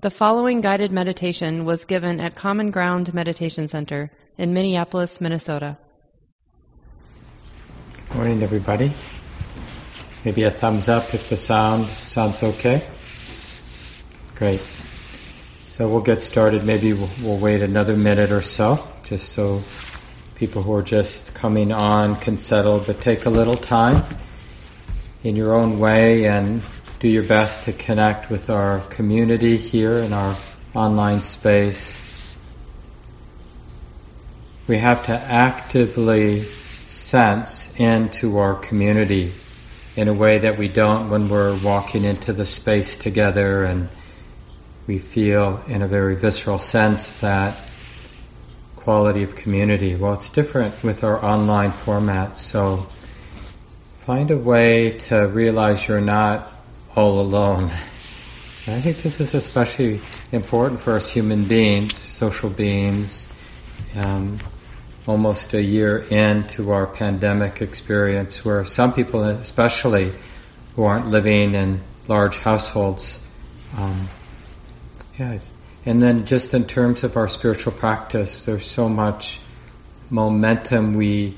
The following guided meditation was given at Common Ground Meditation Center in Minneapolis, Minnesota. Good morning, everybody. Maybe a thumbs up if the sound sounds okay. Great. So we'll get started. Maybe we'll, we'll wait another minute or so, just so people who are just coming on can settle, but take a little time in your own way and do your best to connect with our community here in our online space. We have to actively sense into our community in a way that we don't when we're walking into the space together and we feel in a very visceral sense that quality of community. Well, it's different with our online format, so find a way to realize you're not all alone. And I think this is especially important for us human beings, social beings, um, almost a year into our pandemic experience, where some people, especially who aren't living in large households, um, yeah, and then just in terms of our spiritual practice, there's so much momentum we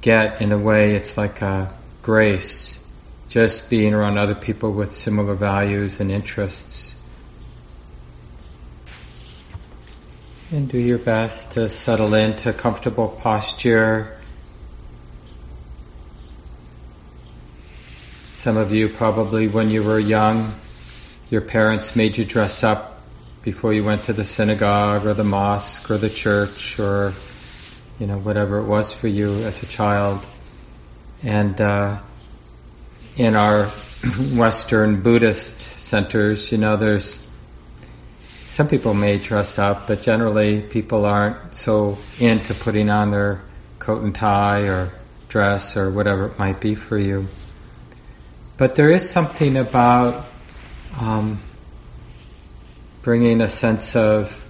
get in a way, it's like a grace just being around other people with similar values and interests. And do your best to settle into a comfortable posture. Some of you probably, when you were young, your parents made you dress up before you went to the synagogue or the mosque or the church or, you know, whatever it was for you as a child. And, uh, in our Western Buddhist centers, you know, there's some people may dress up, but generally people aren't so into putting on their coat and tie or dress or whatever it might be for you. But there is something about um, bringing a sense of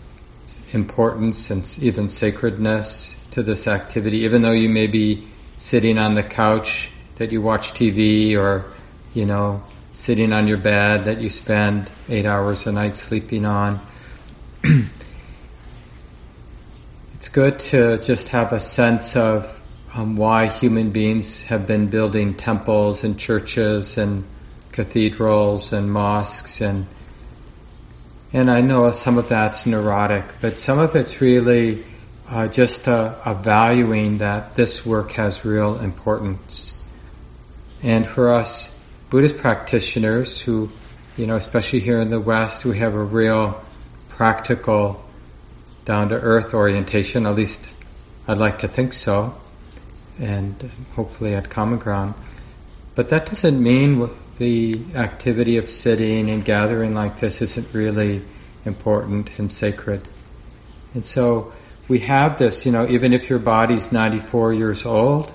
importance and even sacredness to this activity, even though you may be sitting on the couch that you watch TV or, you know, sitting on your bed that you spend eight hours a night sleeping on. it's good to just have a sense of um, why human beings have been building temples and churches and cathedrals and mosques and and I know some of that's neurotic, but some of it's really uh, just a, a valuing that this work has real importance. And for us Buddhist practitioners who, you know, especially here in the West, we have a real practical, down to earth orientation, at least I'd like to think so, and hopefully at common ground. But that doesn't mean the activity of sitting and gathering like this isn't really important and sacred. And so we have this, you know, even if your body's 94 years old,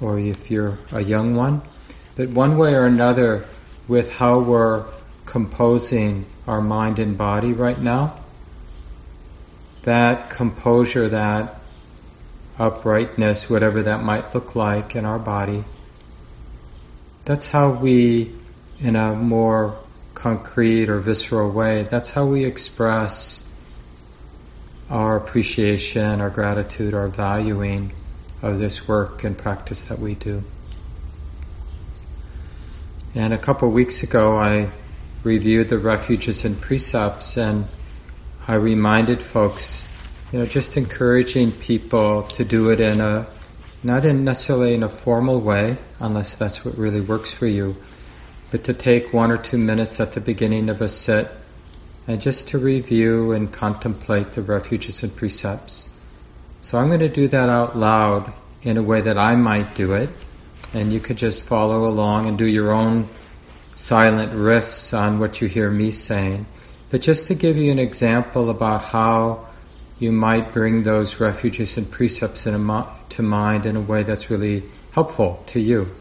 or if you're a young one. But one way or another, with how we're composing our mind and body right now, that composure, that uprightness, whatever that might look like in our body, that's how we, in a more concrete or visceral way, that's how we express our appreciation, our gratitude, our valuing of this work and practice that we do. And a couple of weeks ago, I reviewed the refuges and precepts, and I reminded folks, you know, just encouraging people to do it in a not in necessarily in a formal way, unless that's what really works for you, but to take one or two minutes at the beginning of a sit and just to review and contemplate the refuges and precepts. So I'm going to do that out loud in a way that I might do it, and you could just follow along and do your own silent riffs on what you hear me saying. But just to give you an example about how you might bring those refuges and precepts mo- to mind in a way that's really helpful to you.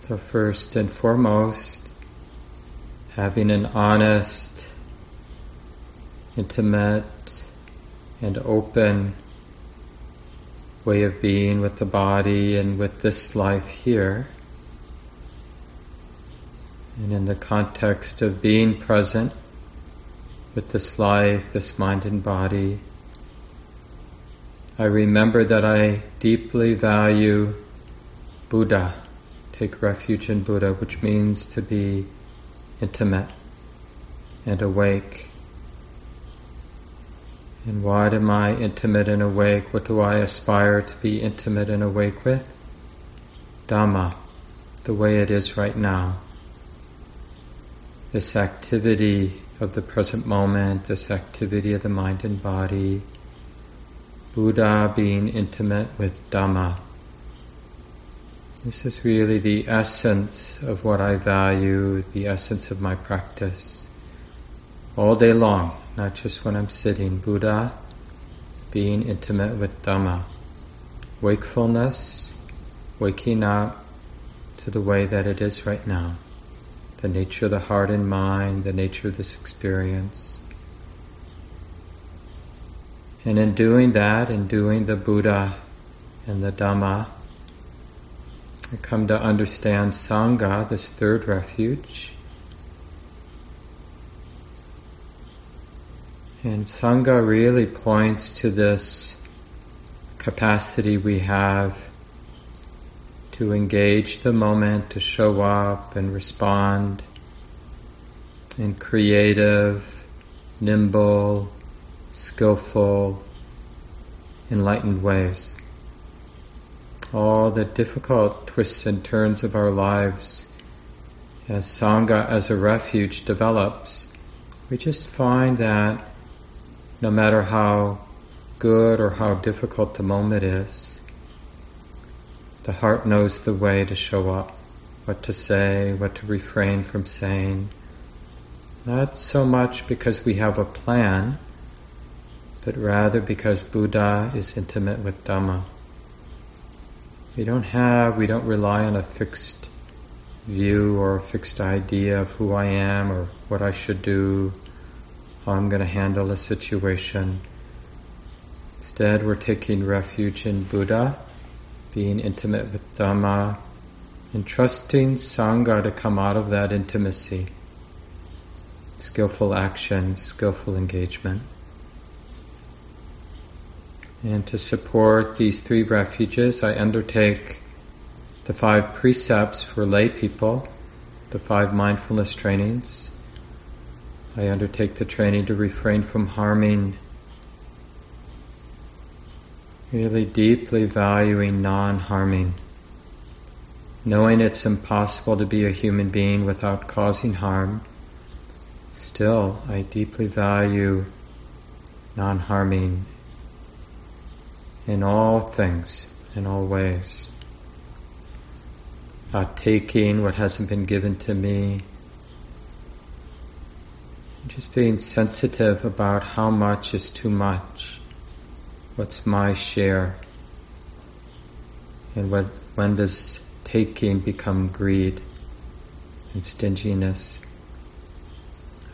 So, first and foremost, having an honest, intimate, and open way of being with the body and with this life here. And in the context of being present with this life, this mind and body, I remember that I deeply value Buddha, take refuge in Buddha, which means to be intimate and awake. And what am I intimate and awake? What do I aspire to be intimate and awake with? Dhamma, the way it is right now. This activity of the present moment, this activity of the mind and body, Buddha being intimate with Dhamma. This is really the essence of what I value, the essence of my practice all day long, not just when I'm sitting. Buddha, being intimate with Dhamma. Wakefulness, waking up to the way that it is right now. The nature of the heart and mind, the nature of this experience. And in doing that, in doing the Buddha and the Dhamma, I come to understand Sangha, this third refuge, And Sangha really points to this capacity we have to engage the moment, to show up and respond in creative, nimble, skillful, enlightened ways. All the difficult twists and turns of our lives as Sangha as a refuge develops, we just find that no matter how good or how difficult the moment is, the heart knows the way to show up, what to say, what to refrain from saying. Not so much because we have a plan, but rather because Buddha is intimate with Dhamma. We don't have, we don't rely on a fixed view or a fixed idea of who I am or what I should do how I'm going to handle a situation. Instead, we're taking refuge in Buddha, being intimate with Dhamma, and trusting Sangha to come out of that intimacy. Skillful action, skillful engagement. And to support these three refuges, I undertake the five precepts for lay people, the five mindfulness trainings, I undertake the training to refrain from harming, really deeply valuing non harming, knowing it's impossible to be a human being without causing harm. Still, I deeply value non harming in all things, in all ways. Not taking what hasn't been given to me, just being sensitive about how much is too much. What's my share? And what, when does taking become greed and stinginess?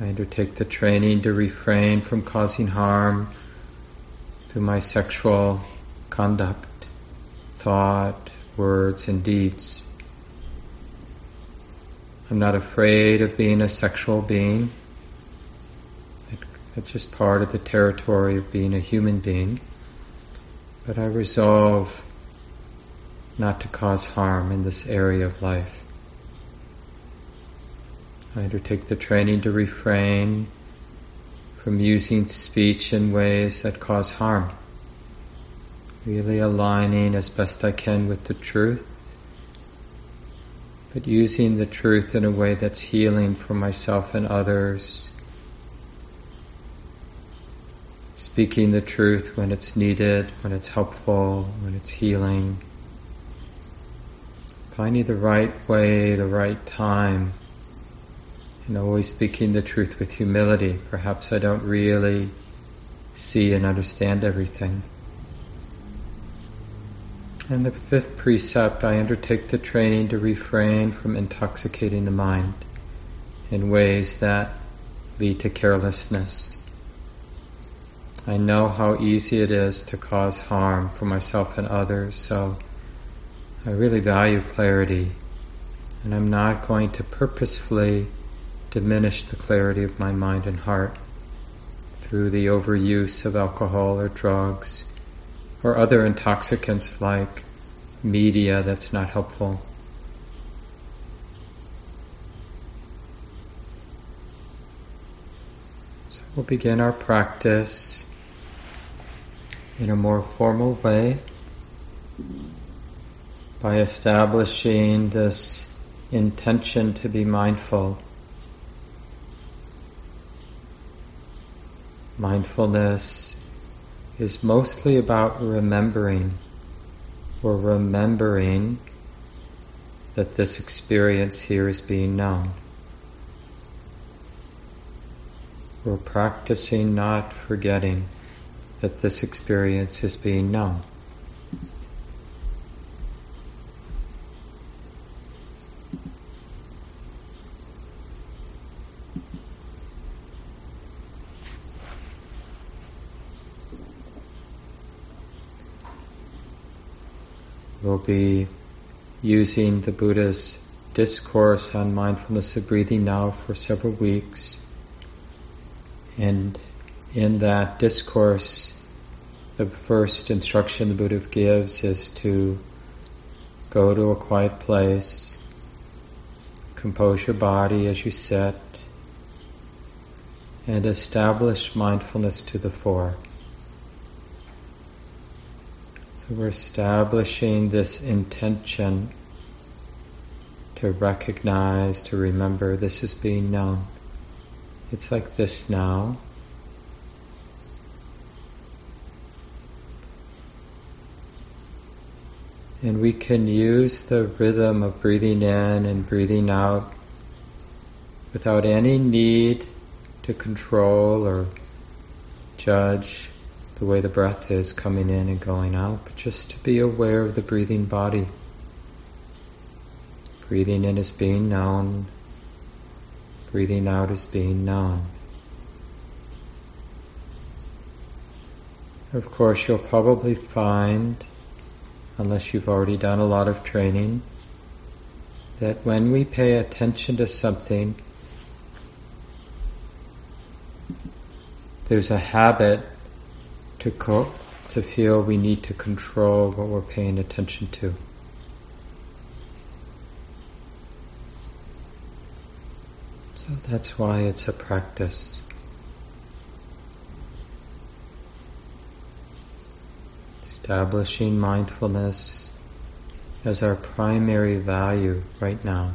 I undertake the training to refrain from causing harm through my sexual conduct, thought, words, and deeds. I'm not afraid of being a sexual being. It's just part of the territory of being a human being. But I resolve not to cause harm in this area of life. I undertake the training to refrain from using speech in ways that cause harm. Really aligning as best I can with the truth, but using the truth in a way that's healing for myself and others speaking the truth when it's needed, when it's helpful, when it's healing. Finding the right way, the right time, and always speaking the truth with humility. Perhaps I don't really see and understand everything. And the fifth precept, I undertake the training to refrain from intoxicating the mind in ways that lead to carelessness I know how easy it is to cause harm for myself and others, so I really value clarity. And I'm not going to purposefully diminish the clarity of my mind and heart through the overuse of alcohol or drugs or other intoxicants like media that's not helpful. So we'll begin our practice in a more formal way by establishing this intention to be mindful. Mindfulness is mostly about remembering or remembering that this experience here is being known. We're practicing not forgetting that this experience is being known. We'll be using the Buddha's discourse on mindfulness of breathing now for several weeks. And in that discourse, the first instruction the Buddha gives is to go to a quiet place, compose your body as you sit, and establish mindfulness to the fore. So we're establishing this intention to recognize, to remember this is being known. It's like this now. And we can use the rhythm of breathing in and breathing out without any need to control or judge the way the breath is coming in and going out, but just to be aware of the breathing body. Breathing in is being known, breathing out is being known. Of course, you'll probably find unless you've already done a lot of training, that when we pay attention to something, there's a habit to co- to feel we need to control what we're paying attention to. So that's why it's a practice. establishing mindfulness as our primary value right now.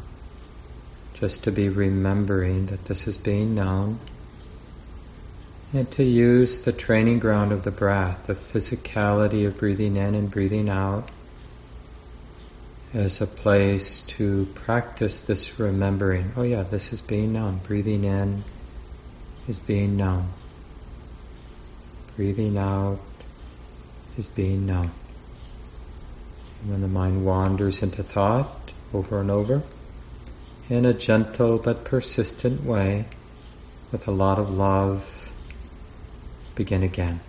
Just to be remembering that this is being known and to use the training ground of the breath, the physicality of breathing in and breathing out as a place to practice this remembering. Oh yeah, this is being known. Breathing in is being known. Breathing out is being known. And when the mind wanders into thought over and over, in a gentle but persistent way, with a lot of love, begin again.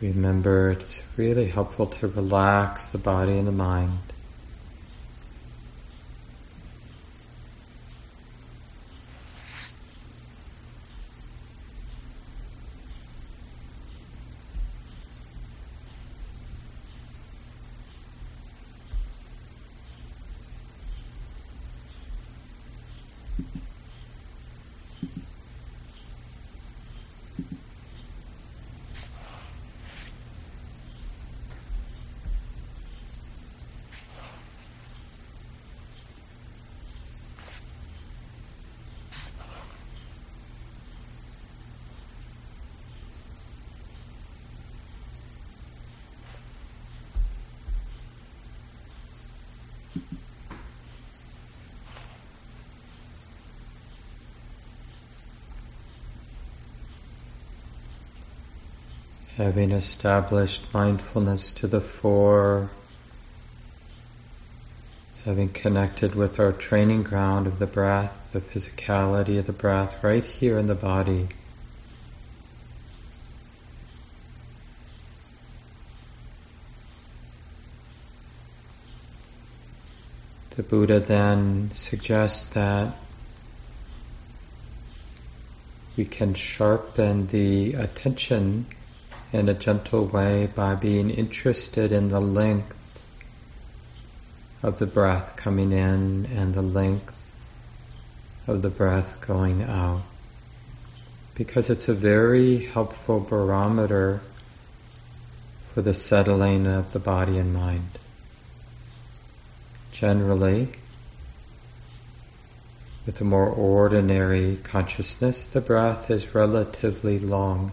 Remember, it's really helpful to relax the body and the mind. Having established mindfulness to the fore, having connected with our training ground of the breath, the physicality of the breath right here in the body. The Buddha then suggests that we can sharpen the attention in a gentle way by being interested in the length of the breath coming in and the length of the breath going out. Because it's a very helpful barometer for the settling of the body and mind. Generally, with a more ordinary consciousness, the breath is relatively long.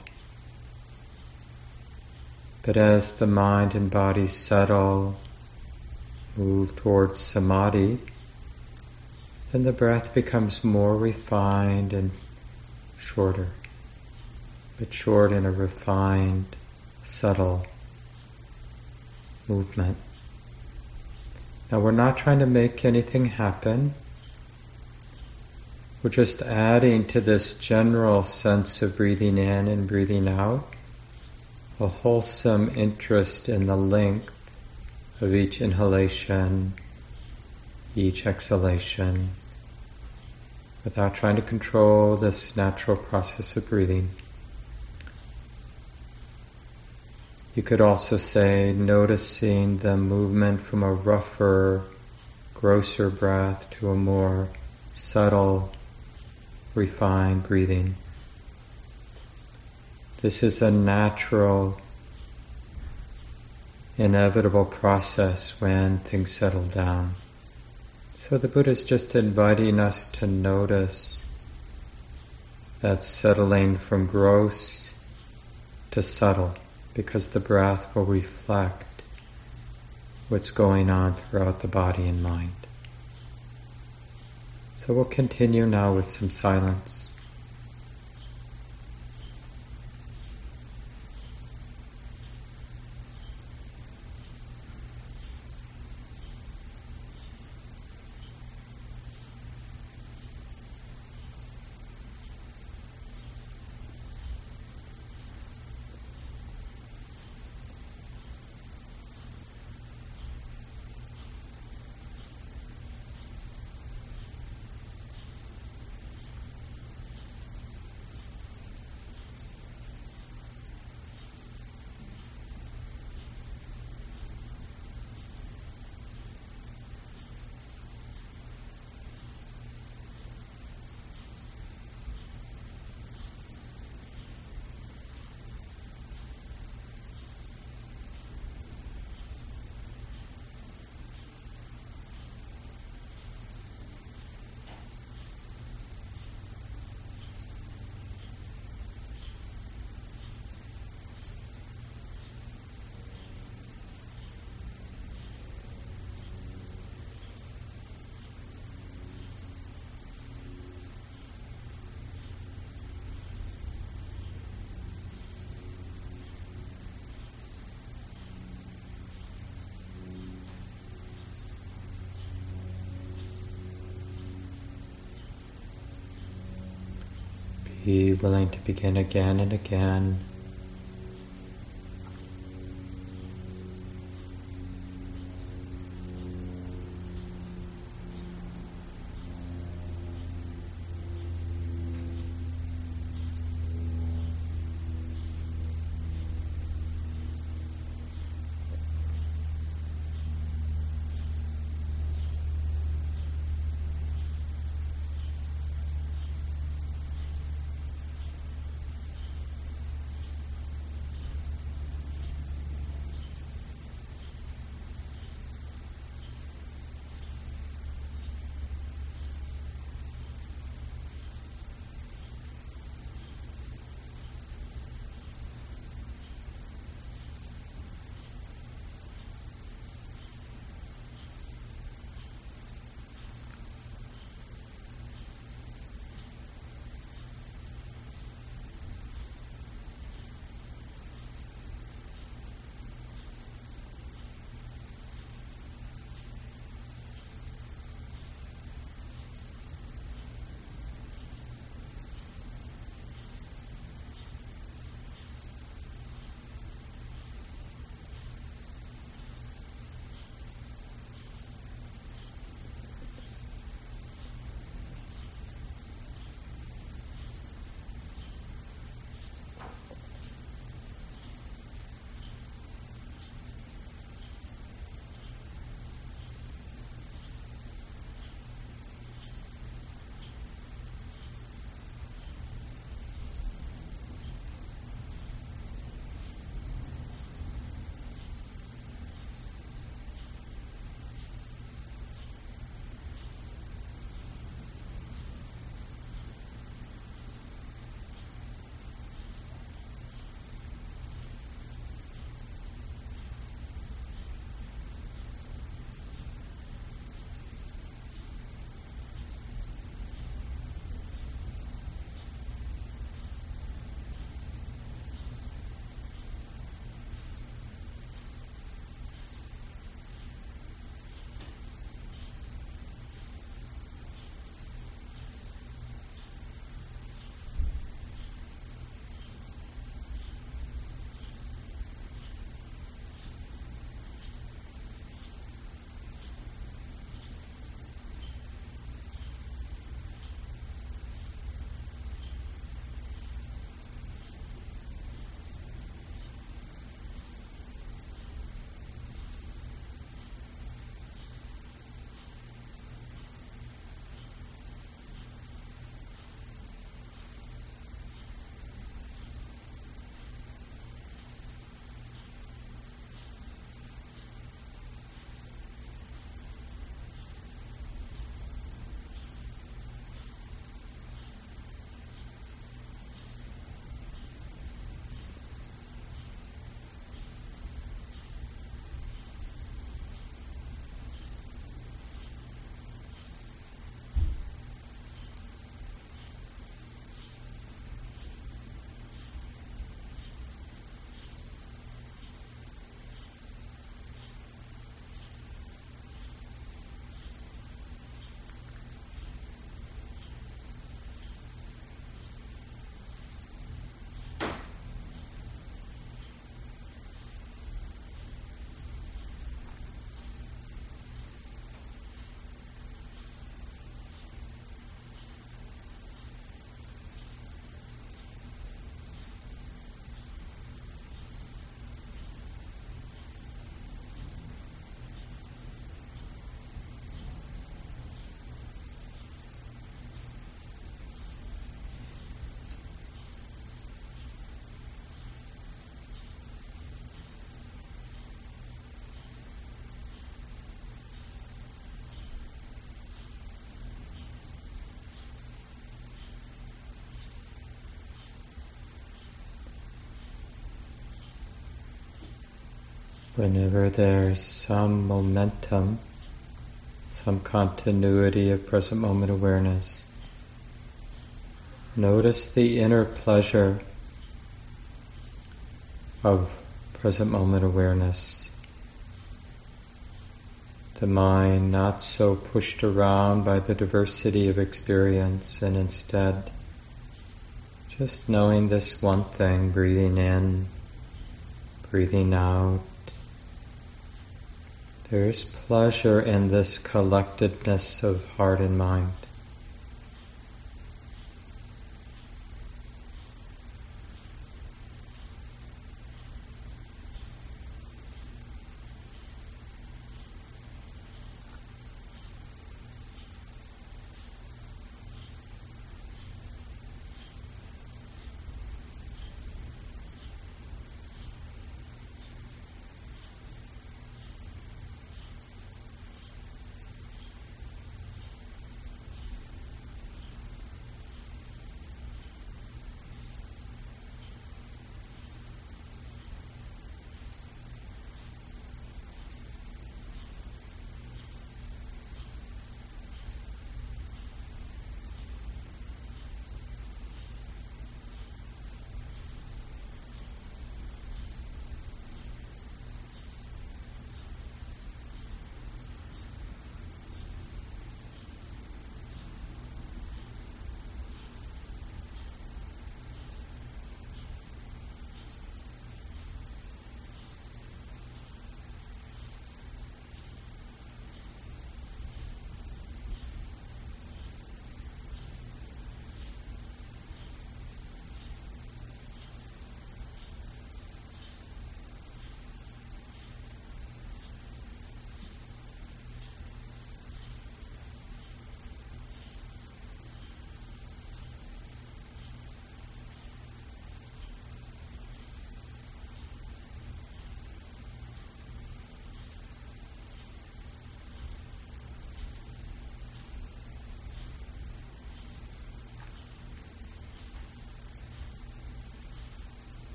But as the mind and body settle, move towards samadhi, then the breath becomes more refined and shorter, but short in a refined, subtle movement. Now we're not trying to make anything happen. We're just adding to this general sense of breathing in and breathing out a wholesome interest in the length of each inhalation, each exhalation, without trying to control this natural process of breathing. You could also say noticing the movement from a rougher, grosser breath to a more subtle, refined breathing. This is a natural, inevitable process when things settle down. So the Buddha is just inviting us to notice that settling from gross to subtle because the breath will reflect what's going on throughout the body and mind. So we'll continue now with some silence. Be willing to begin again and again. Whenever there's some momentum, some continuity of present moment awareness, notice the inner pleasure of present moment awareness. The mind not so pushed around by the diversity of experience and instead just knowing this one thing, breathing in, breathing out. There's pleasure in this collectedness of heart and mind.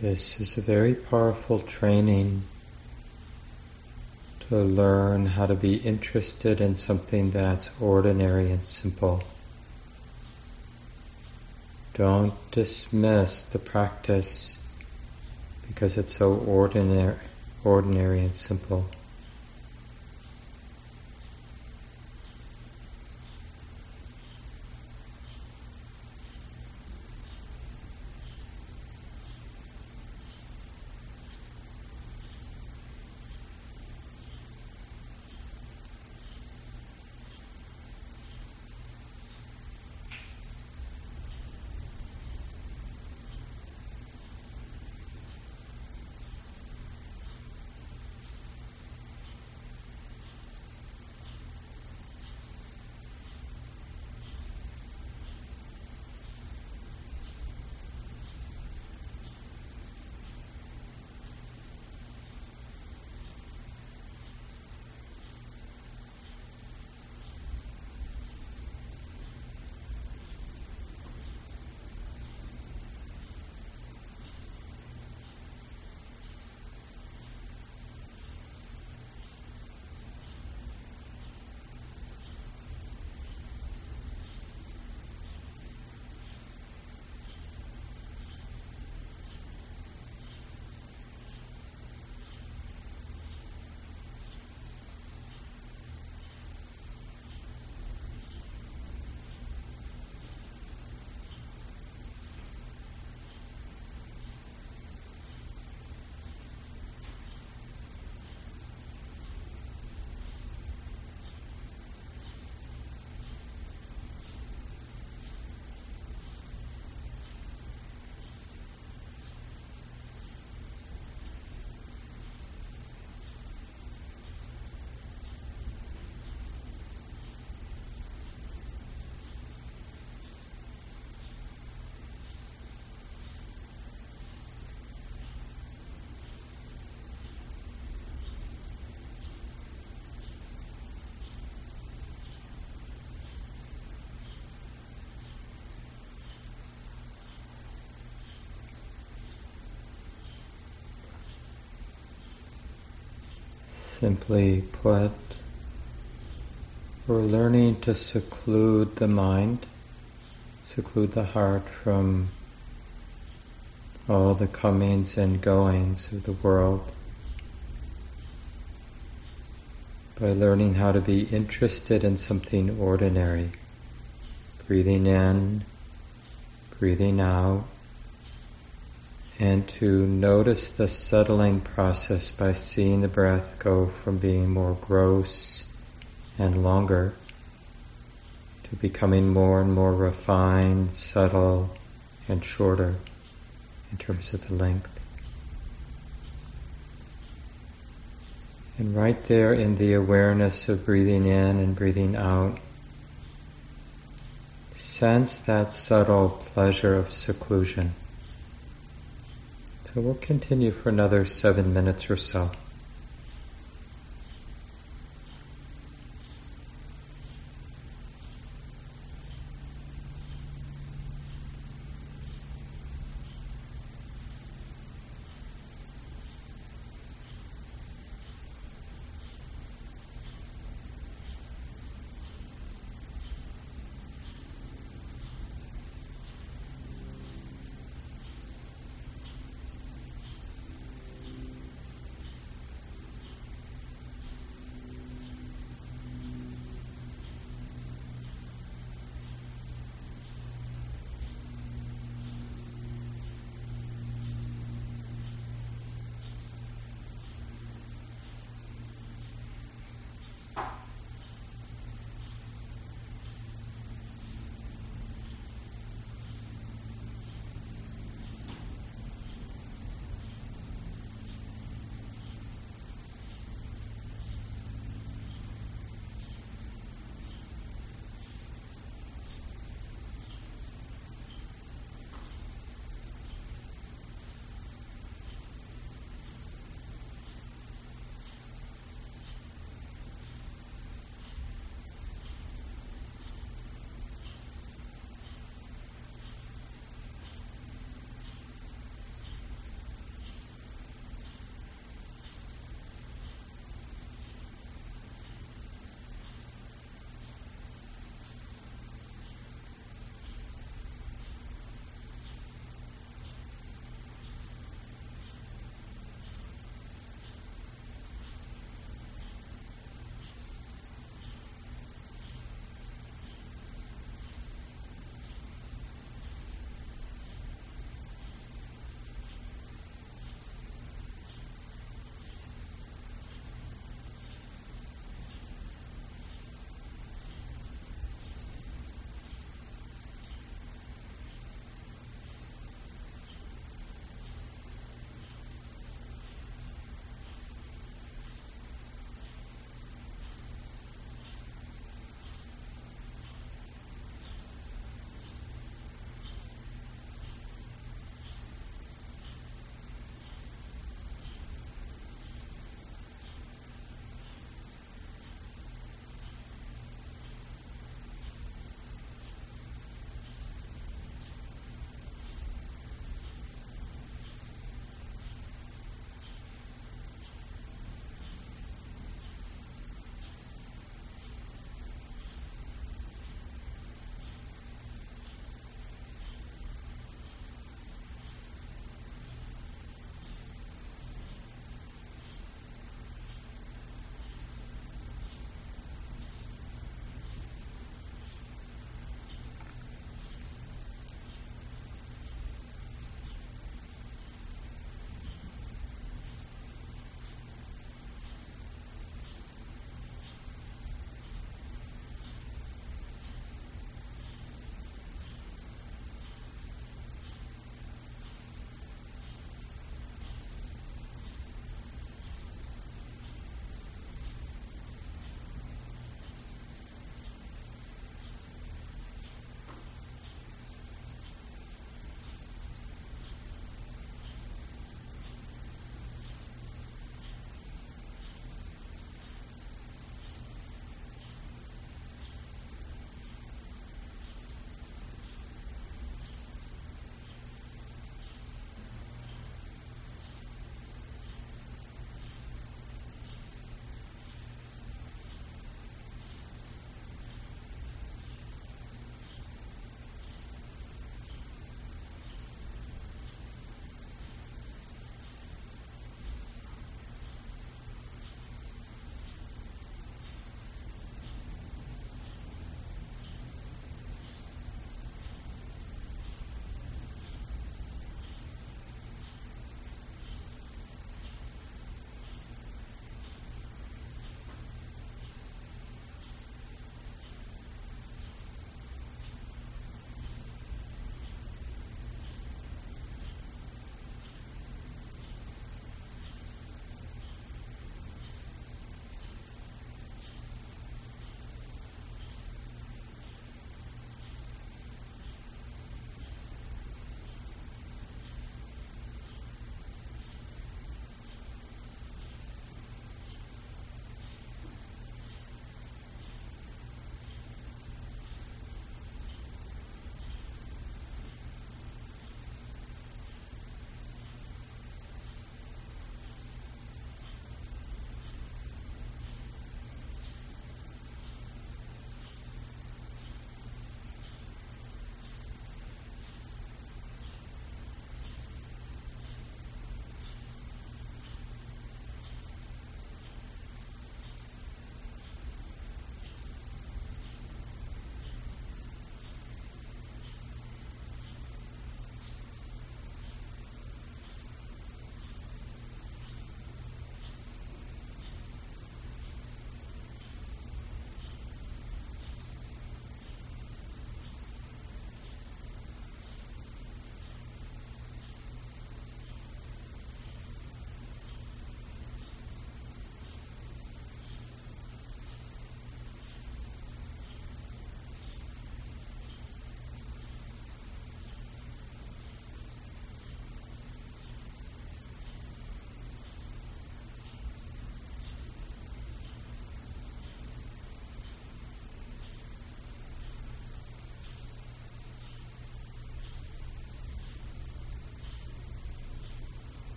This is a very powerful training to learn how to be interested in something that's ordinary and simple. Don't dismiss the practice because it's so ordinary, ordinary and simple. Simply put, we're learning to seclude the mind, seclude the heart from all the comings and goings of the world. By learning how to be interested in something ordinary, breathing in, breathing out, and to notice the settling process by seeing the breath go from being more gross and longer to becoming more and more refined, subtle, and shorter in terms of the length. And right there in the awareness of breathing in and breathing out, sense that subtle pleasure of seclusion. So we'll continue for another seven minutes or so.